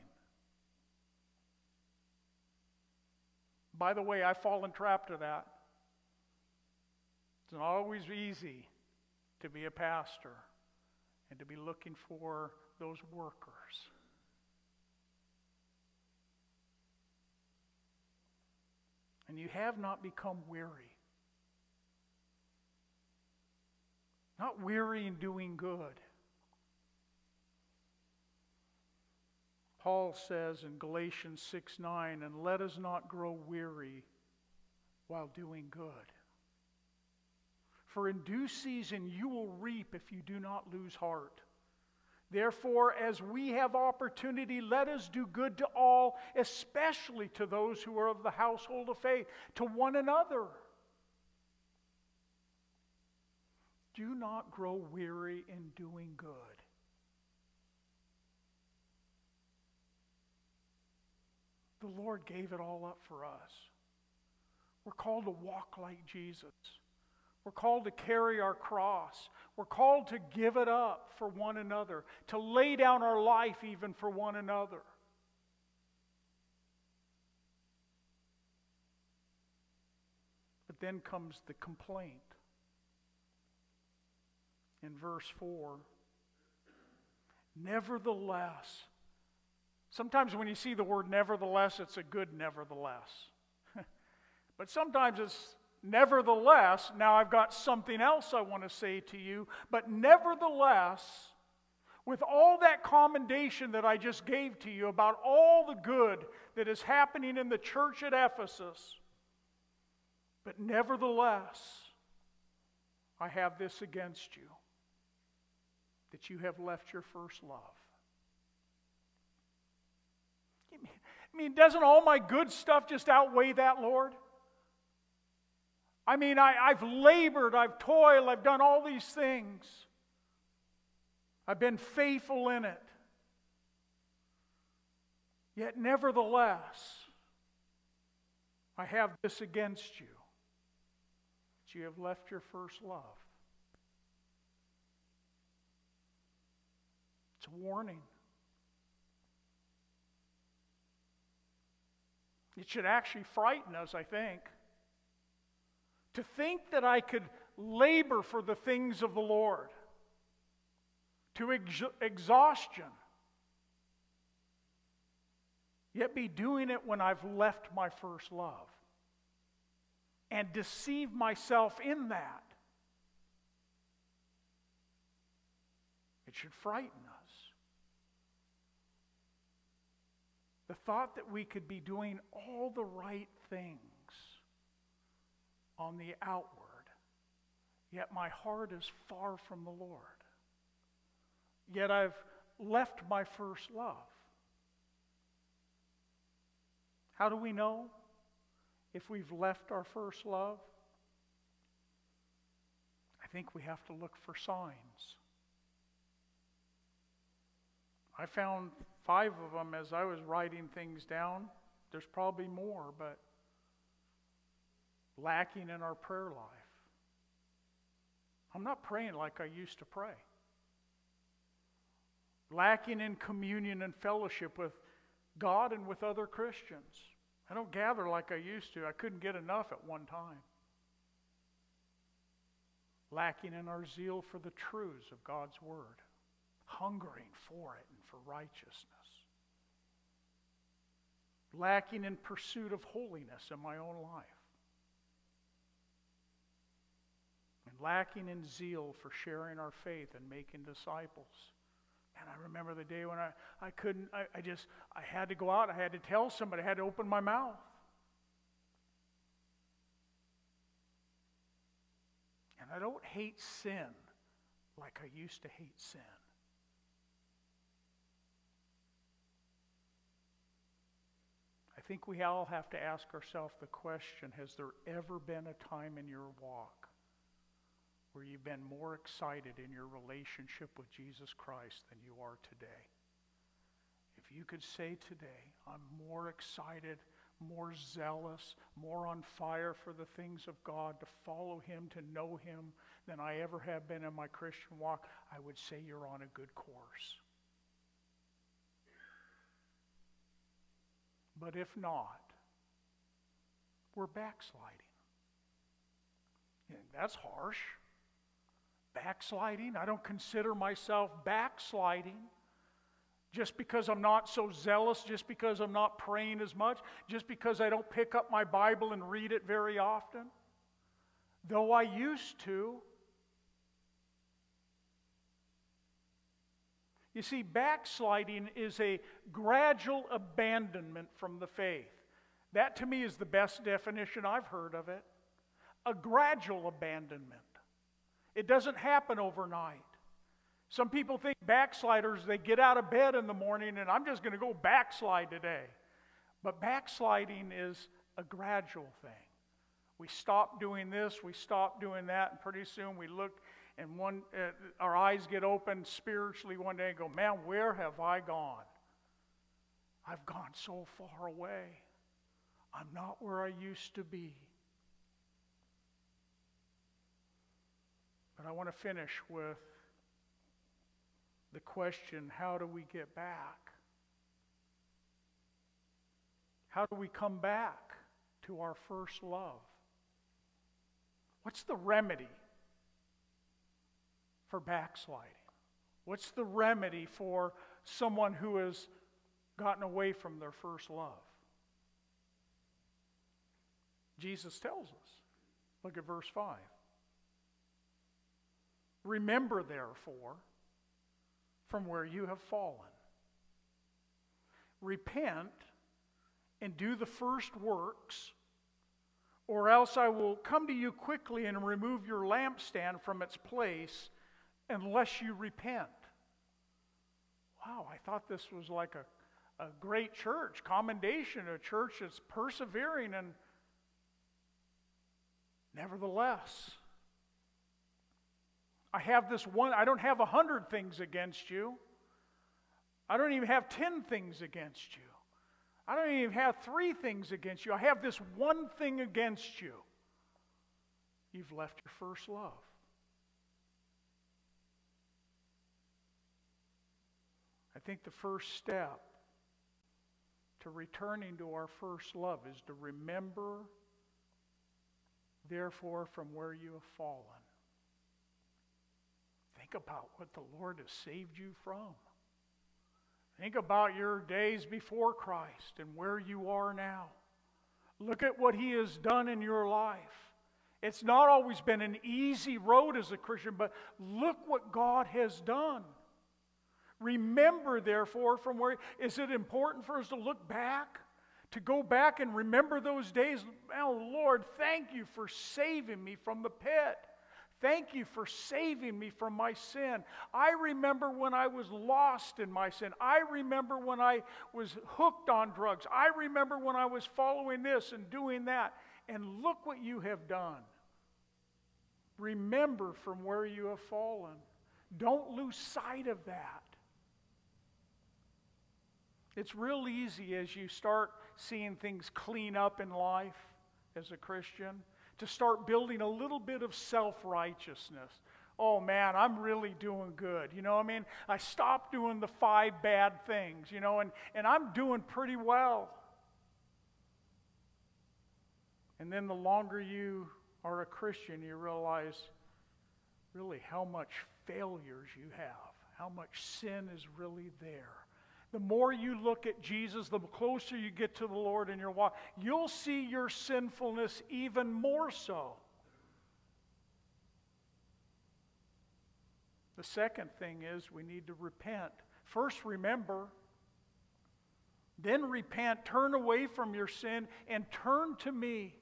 Speaker 1: By the way, I've fallen trapped to that. It's not always easy to be a pastor and to be looking for those workers. And you have not become weary. Not weary in doing good. Paul says in Galatians 6 9, and let us not grow weary while doing good. For in due season you will reap if you do not lose heart. Therefore, as we have opportunity, let us do good to all, especially to those who are of the household of faith, to one another. Do not grow weary in doing good. The Lord gave it all up for us. We're called to walk like Jesus. We're called to carry our cross. We're called to give it up for one another, to lay down our life even for one another. But then comes the complaint. In verse 4, nevertheless, sometimes when you see the word nevertheless, it's a good nevertheless. (laughs) but sometimes it's Nevertheless, now I've got something else I want to say to you, but nevertheless, with all that commendation that I just gave to you about all the good that is happening in the church at Ephesus, but nevertheless, I have this against you that you have left your first love. I mean, doesn't all my good stuff just outweigh that, Lord? I mean, I, I've labored, I've toiled, I've done all these things. I've been faithful in it. Yet, nevertheless, I have this against you that you have left your first love. It's warning. It should actually frighten us, I think. To think that I could labor for the things of the Lord to ex- exhaustion, yet be doing it when I've left my first love and deceive myself in that. It should frighten us. The thought that we could be doing all the right things on the outward, yet my heart is far from the Lord. Yet I've left my first love. How do we know if we've left our first love? I think we have to look for signs. I found five of them as I was writing things down. There's probably more, but lacking in our prayer life. I'm not praying like I used to pray. Lacking in communion and fellowship with God and with other Christians. I don't gather like I used to. I couldn't get enough at one time. Lacking in our zeal for the truths of God's Word, hungering for it and for righteousness. Lacking in pursuit of holiness in my own life. And lacking in zeal for sharing our faith and making disciples. And I remember the day when I, I couldn't, I, I just, I had to go out, I had to tell somebody, I had to open my mouth. And I don't hate sin like I used to hate sin. Think we all have to ask ourselves the question has there ever been a time in your walk where you've been more excited in your relationship with Jesus Christ than you are today. If you could say today, I'm more excited, more zealous, more on fire for the things of God, to follow Him, to know Him, than I ever have been in my Christian walk, I would say you're on a good course. But if not, we're backsliding. that's harsh. Backsliding? I don't consider myself backsliding just because I'm not so zealous, just because I'm not praying as much, just because I don't pick up my Bible and read it very often. Though I used to. You see, backsliding is a gradual abandonment from the faith. That to me is the best definition I've heard of it. A gradual abandonment. It doesn't happen overnight. Some people think backsliders, they get out of bed in the morning and I'm just going to go backslide today. But backsliding is a gradual thing. We stop doing this, we stop doing that, and pretty soon we look and one, uh, our eyes get open spiritually one day and go, Man, where have I gone? I've gone so far away. I'm not where I used to be. But I want to finish with the question how do we get back? How do we come back to our first love? What's the remedy for backsliding? What's the remedy for someone who has gotten away from their first love? Jesus tells us. Look at verse 5. Remember, therefore, from where you have fallen. Repent and do the first works, or else I will come to you quickly and remove your lampstand from its place unless you repent. Wow, I thought this was like a, a great church, commendation, a church that's persevering, and nevertheless, I have this one, I don't have a hundred things against you. I don't even have ten things against you. I don't even have three things against you. I have this one thing against you. You've left your first love. Think the first step to returning to our first love is to remember, therefore, from where you have fallen. Think about what the Lord has saved you from. Think about your days before Christ and where you are now. Look at what He has done in your life. It's not always been an easy road as a Christian, but look what God has done. Remember, therefore, from where is it important for us to look back? To go back and remember those days. Oh, Lord, thank you for saving me from the pit. Thank you for saving me from my sin. I remember when I was lost in my sin. I remember when I was hooked on drugs. I remember when I was following this and doing that. And look what you have done. Remember from where you have fallen. Don't lose sight of that. It's real easy as you start seeing things clean up in life as a Christian to start building a little bit of self righteousness. Oh man, I'm really doing good. You know, I mean, I stopped doing the five bad things, you know, and, and I'm doing pretty well. And then the longer you are a Christian, you realize really how much failures you have, how much sin is really there the more you look at Jesus, the closer you get to the Lord in your walk, you'll see your sinfulness even more so. The second thing is we need to repent. First, remember, then repent, turn away from your sin, and turn to me.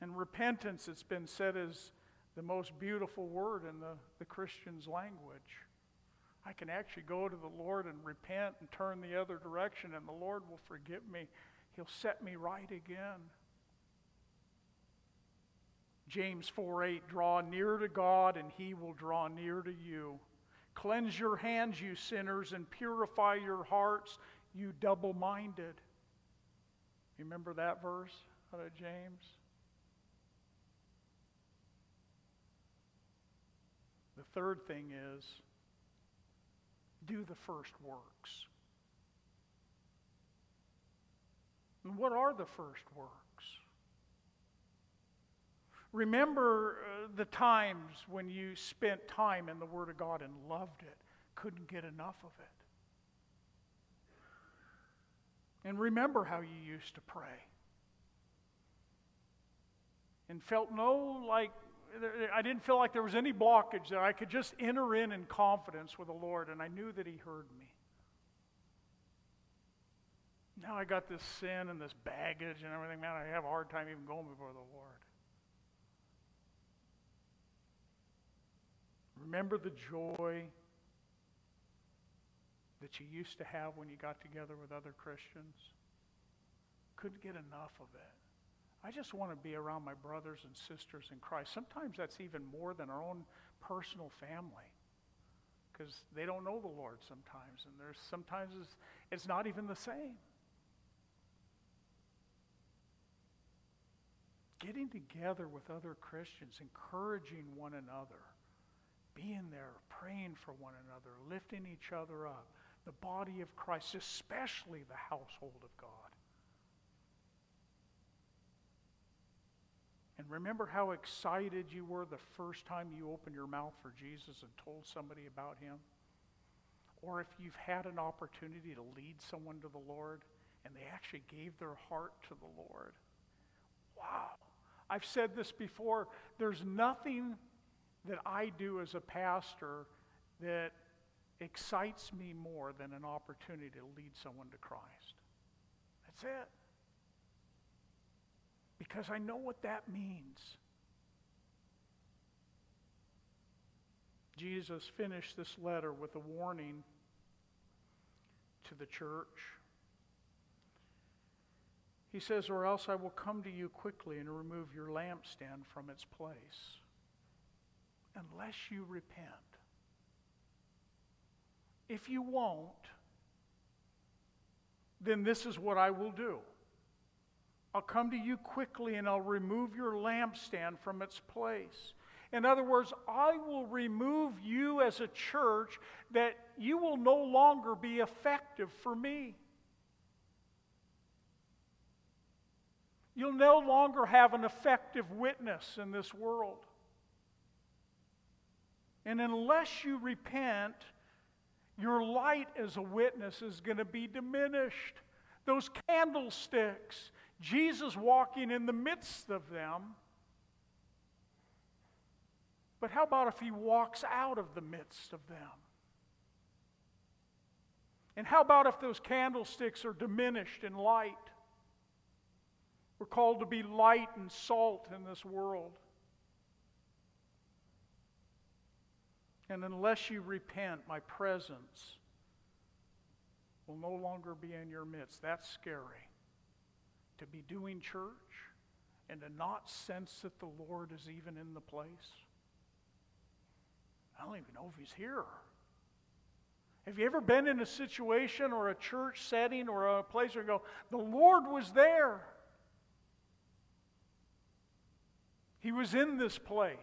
Speaker 1: And repentance, it's been said, is the most beautiful word in the, the Christian's language. I can actually go to the Lord and repent and turn the other direction, and the Lord will forgive me. He'll set me right again. James 4 8, draw near to God, and he will draw near to you. Cleanse your hands, you sinners, and purify your hearts, you double minded. Remember that verse out of James? The third thing is do the first works. And what are the first works? Remember uh, the times when you spent time in the Word of God and loved it, couldn't get enough of it. And remember how you used to pray and felt no like I didn't feel like there was any blockage there. I could just enter in in confidence with the Lord, and I knew that He heard me. Now I got this sin and this baggage and everything. Man, I have a hard time even going before the Lord. Remember the joy that you used to have when you got together with other Christians? Couldn't get enough of it. I just want to be around my brothers and sisters in Christ. Sometimes that's even more than our own personal family because they don't know the Lord sometimes, and there's sometimes it's, it's not even the same. Getting together with other Christians, encouraging one another being there, praying for one another, lifting each other up, the body of Christ, especially the household of God. And remember how excited you were the first time you opened your mouth for Jesus and told somebody about him? Or if you've had an opportunity to lead someone to the Lord and they actually gave their heart to the Lord. Wow. I've said this before. There's nothing that I do as a pastor that excites me more than an opportunity to lead someone to Christ. That's it. Because I know what that means. Jesus finished this letter with a warning to the church. He says, Or else I will come to you quickly and remove your lampstand from its place unless you repent. If you won't, then this is what I will do. I'll come to you quickly and I'll remove your lampstand from its place. In other words, I will remove you as a church that you will no longer be effective for me. You'll no longer have an effective witness in this world. And unless you repent, your light as a witness is going to be diminished. Those candlesticks, Jesus walking in the midst of them. But how about if he walks out of the midst of them? And how about if those candlesticks are diminished in light? We're called to be light and salt in this world. And unless you repent, my presence will no longer be in your midst. That's scary. To be doing church and to not sense that the Lord is even in the place. I don't even know if he's here. Have you ever been in a situation or a church setting or a place where you go, the Lord was there? He was in this place.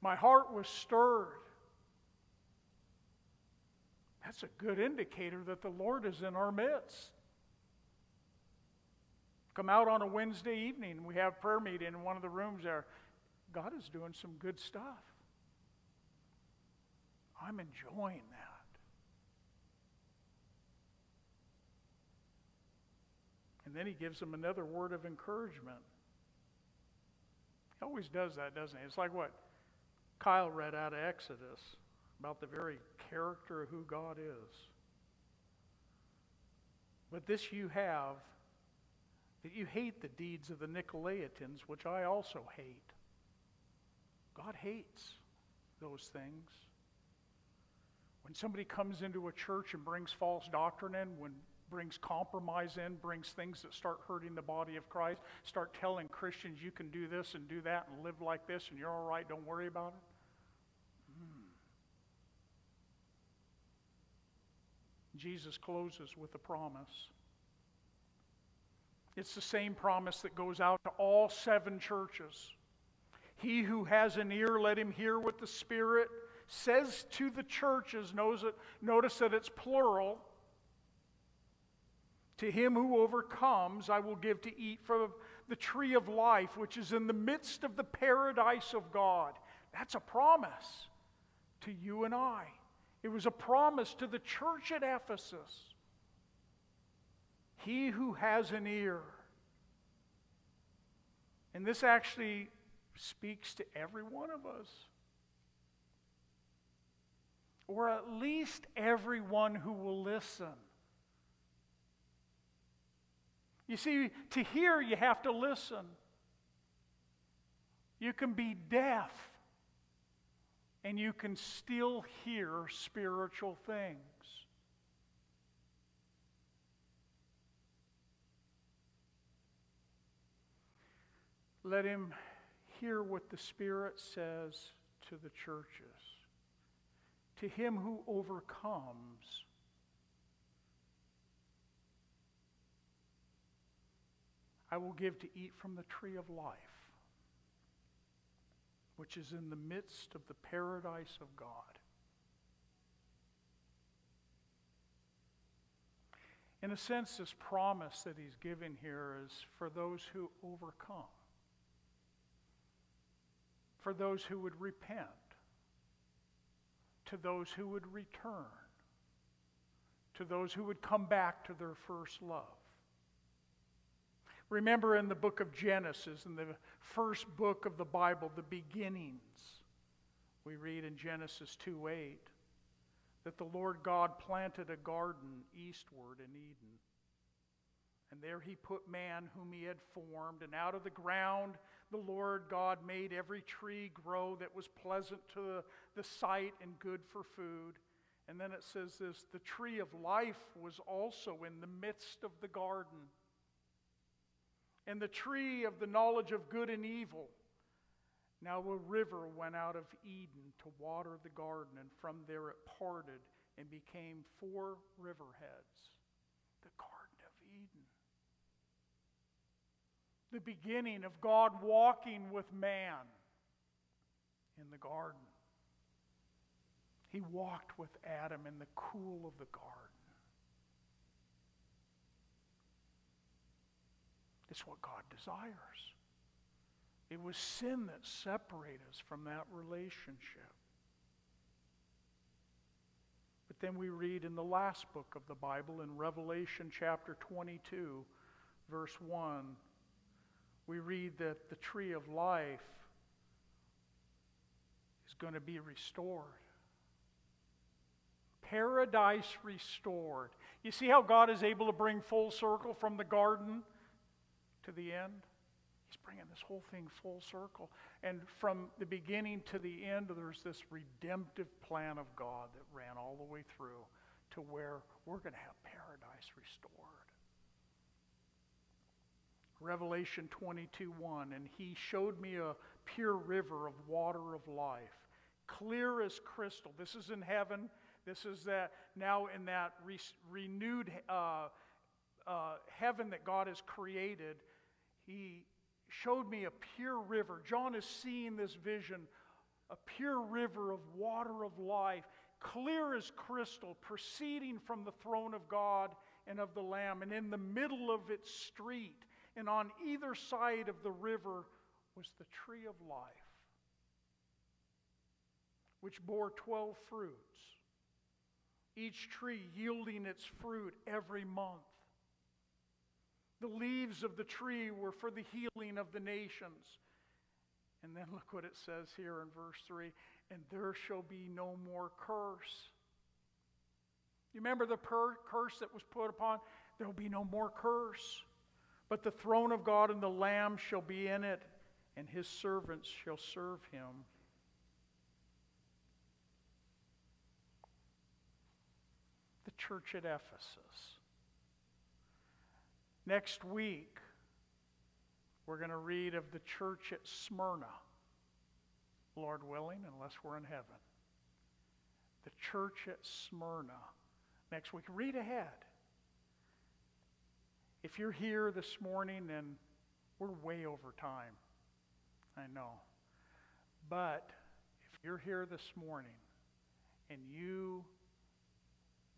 Speaker 1: My heart was stirred. That's a good indicator that the Lord is in our midst. Come out on a Wednesday evening, we have prayer meeting in one of the rooms there. God is doing some good stuff. I'm enjoying that. And then he gives them another word of encouragement. He always does that, doesn't he? It's like what? Kyle read out of Exodus about the very character of who God is. But this you have that you hate the deeds of the Nicolaitans, which I also hate. God hates those things. When somebody comes into a church and brings false doctrine in, when brings compromise in, brings things that start hurting the body of Christ, start telling Christians you can do this and do that and live like this and you're all right, don't worry about it. Hmm. Jesus closes with a promise. It's the same promise that goes out to all seven churches. He who has an ear, let him hear what the Spirit says to the churches. It, notice that it's plural. To him who overcomes, I will give to eat from the tree of life, which is in the midst of the paradise of God. That's a promise to you and I. It was a promise to the church at Ephesus. He who has an ear. And this actually speaks to every one of us. Or at least everyone who will listen. You see, to hear, you have to listen. You can be deaf, and you can still hear spiritual things. Let him hear what the Spirit says to the churches. To him who overcomes, I will give to eat from the tree of life, which is in the midst of the paradise of God. In a sense, this promise that he's given here is for those who overcome for those who would repent, to those who would return, to those who would come back to their first love. Remember in the book of Genesis, in the first book of the Bible, the beginnings, we read in Genesis 2 8 that the Lord God planted a garden eastward in Eden. And there he put man whom he had formed, and out of the ground the Lord God made every tree grow that was pleasant to the, sight and good for food. And then it says this the tree of life was also in the midst of the garden. And the tree of the knowledge of good and evil. Now a river went out of Eden to water the garden, and from there it parted and became four riverheads. The Garden of Eden the beginning of God walking with man in the garden. He walked with Adam in the cool of the garden. It's what God desires. It was sin that separated us from that relationship. But then we read in the last book of the Bible, in Revelation chapter 22, verse 1 we read that the tree of life is going to be restored. Paradise restored. You see how God is able to bring full circle from the garden to the end? He's bringing this whole thing full circle. And from the beginning to the end, there's this redemptive plan of God that ran all the way through to where we're going to have paradise restored. Revelation 22 1. And he showed me a pure river of water of life, clear as crystal. This is in heaven. This is that now in that re- renewed uh, uh, heaven that God has created. He showed me a pure river. John is seeing this vision a pure river of water of life, clear as crystal, proceeding from the throne of God and of the Lamb. And in the middle of its street, and on either side of the river was the tree of life, which bore 12 fruits, each tree yielding its fruit every month. The leaves of the tree were for the healing of the nations. And then look what it says here in verse 3 and there shall be no more curse. You remember the per- curse that was put upon? There will be no more curse. But the throne of God and the Lamb shall be in it, and his servants shall serve him. The church at Ephesus. Next week, we're going to read of the church at Smyrna, Lord willing, unless we're in heaven. The church at Smyrna. Next week, read ahead. If you're here this morning and we're way over time, I know. But if you're here this morning and you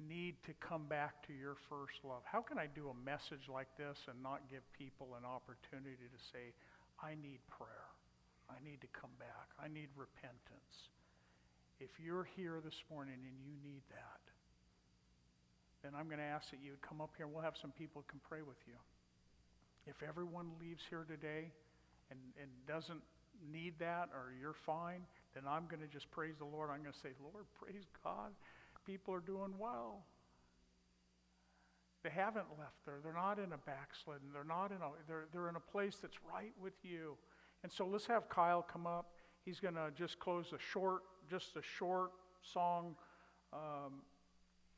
Speaker 1: need to come back to your first love. How can I do a message like this and not give people an opportunity to say, I need prayer. I need to come back. I need repentance. If you're here this morning and you need that, then I'm going to ask that you would come up here and we'll have some people can pray with you. If everyone leaves here today and, and doesn't need that or you're fine, then I'm going to just praise the Lord. I'm going to say, Lord, praise God. People are doing well. They haven't left there. They're not in a backslidden. They're not in a, they're, they're in a place that's right with you. And so let's have Kyle come up. He's going to just close a short, just a short song. Um,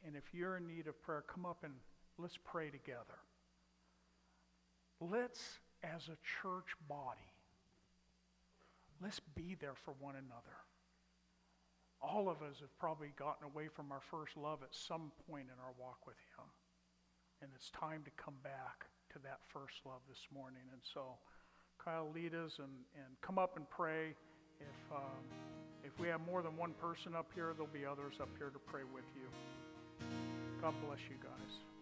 Speaker 1: and if you're in need of prayer, come up and let's pray together. Let's, as a church body, let's be there for one another. All of us have probably gotten away from our first love at some point in our walk with Him. And it's time to come back to that first love this morning. And so, Kyle, lead us and, and come up and pray. If, um, if we have more than one person up here, there'll be others up here to pray with you. God bless you guys.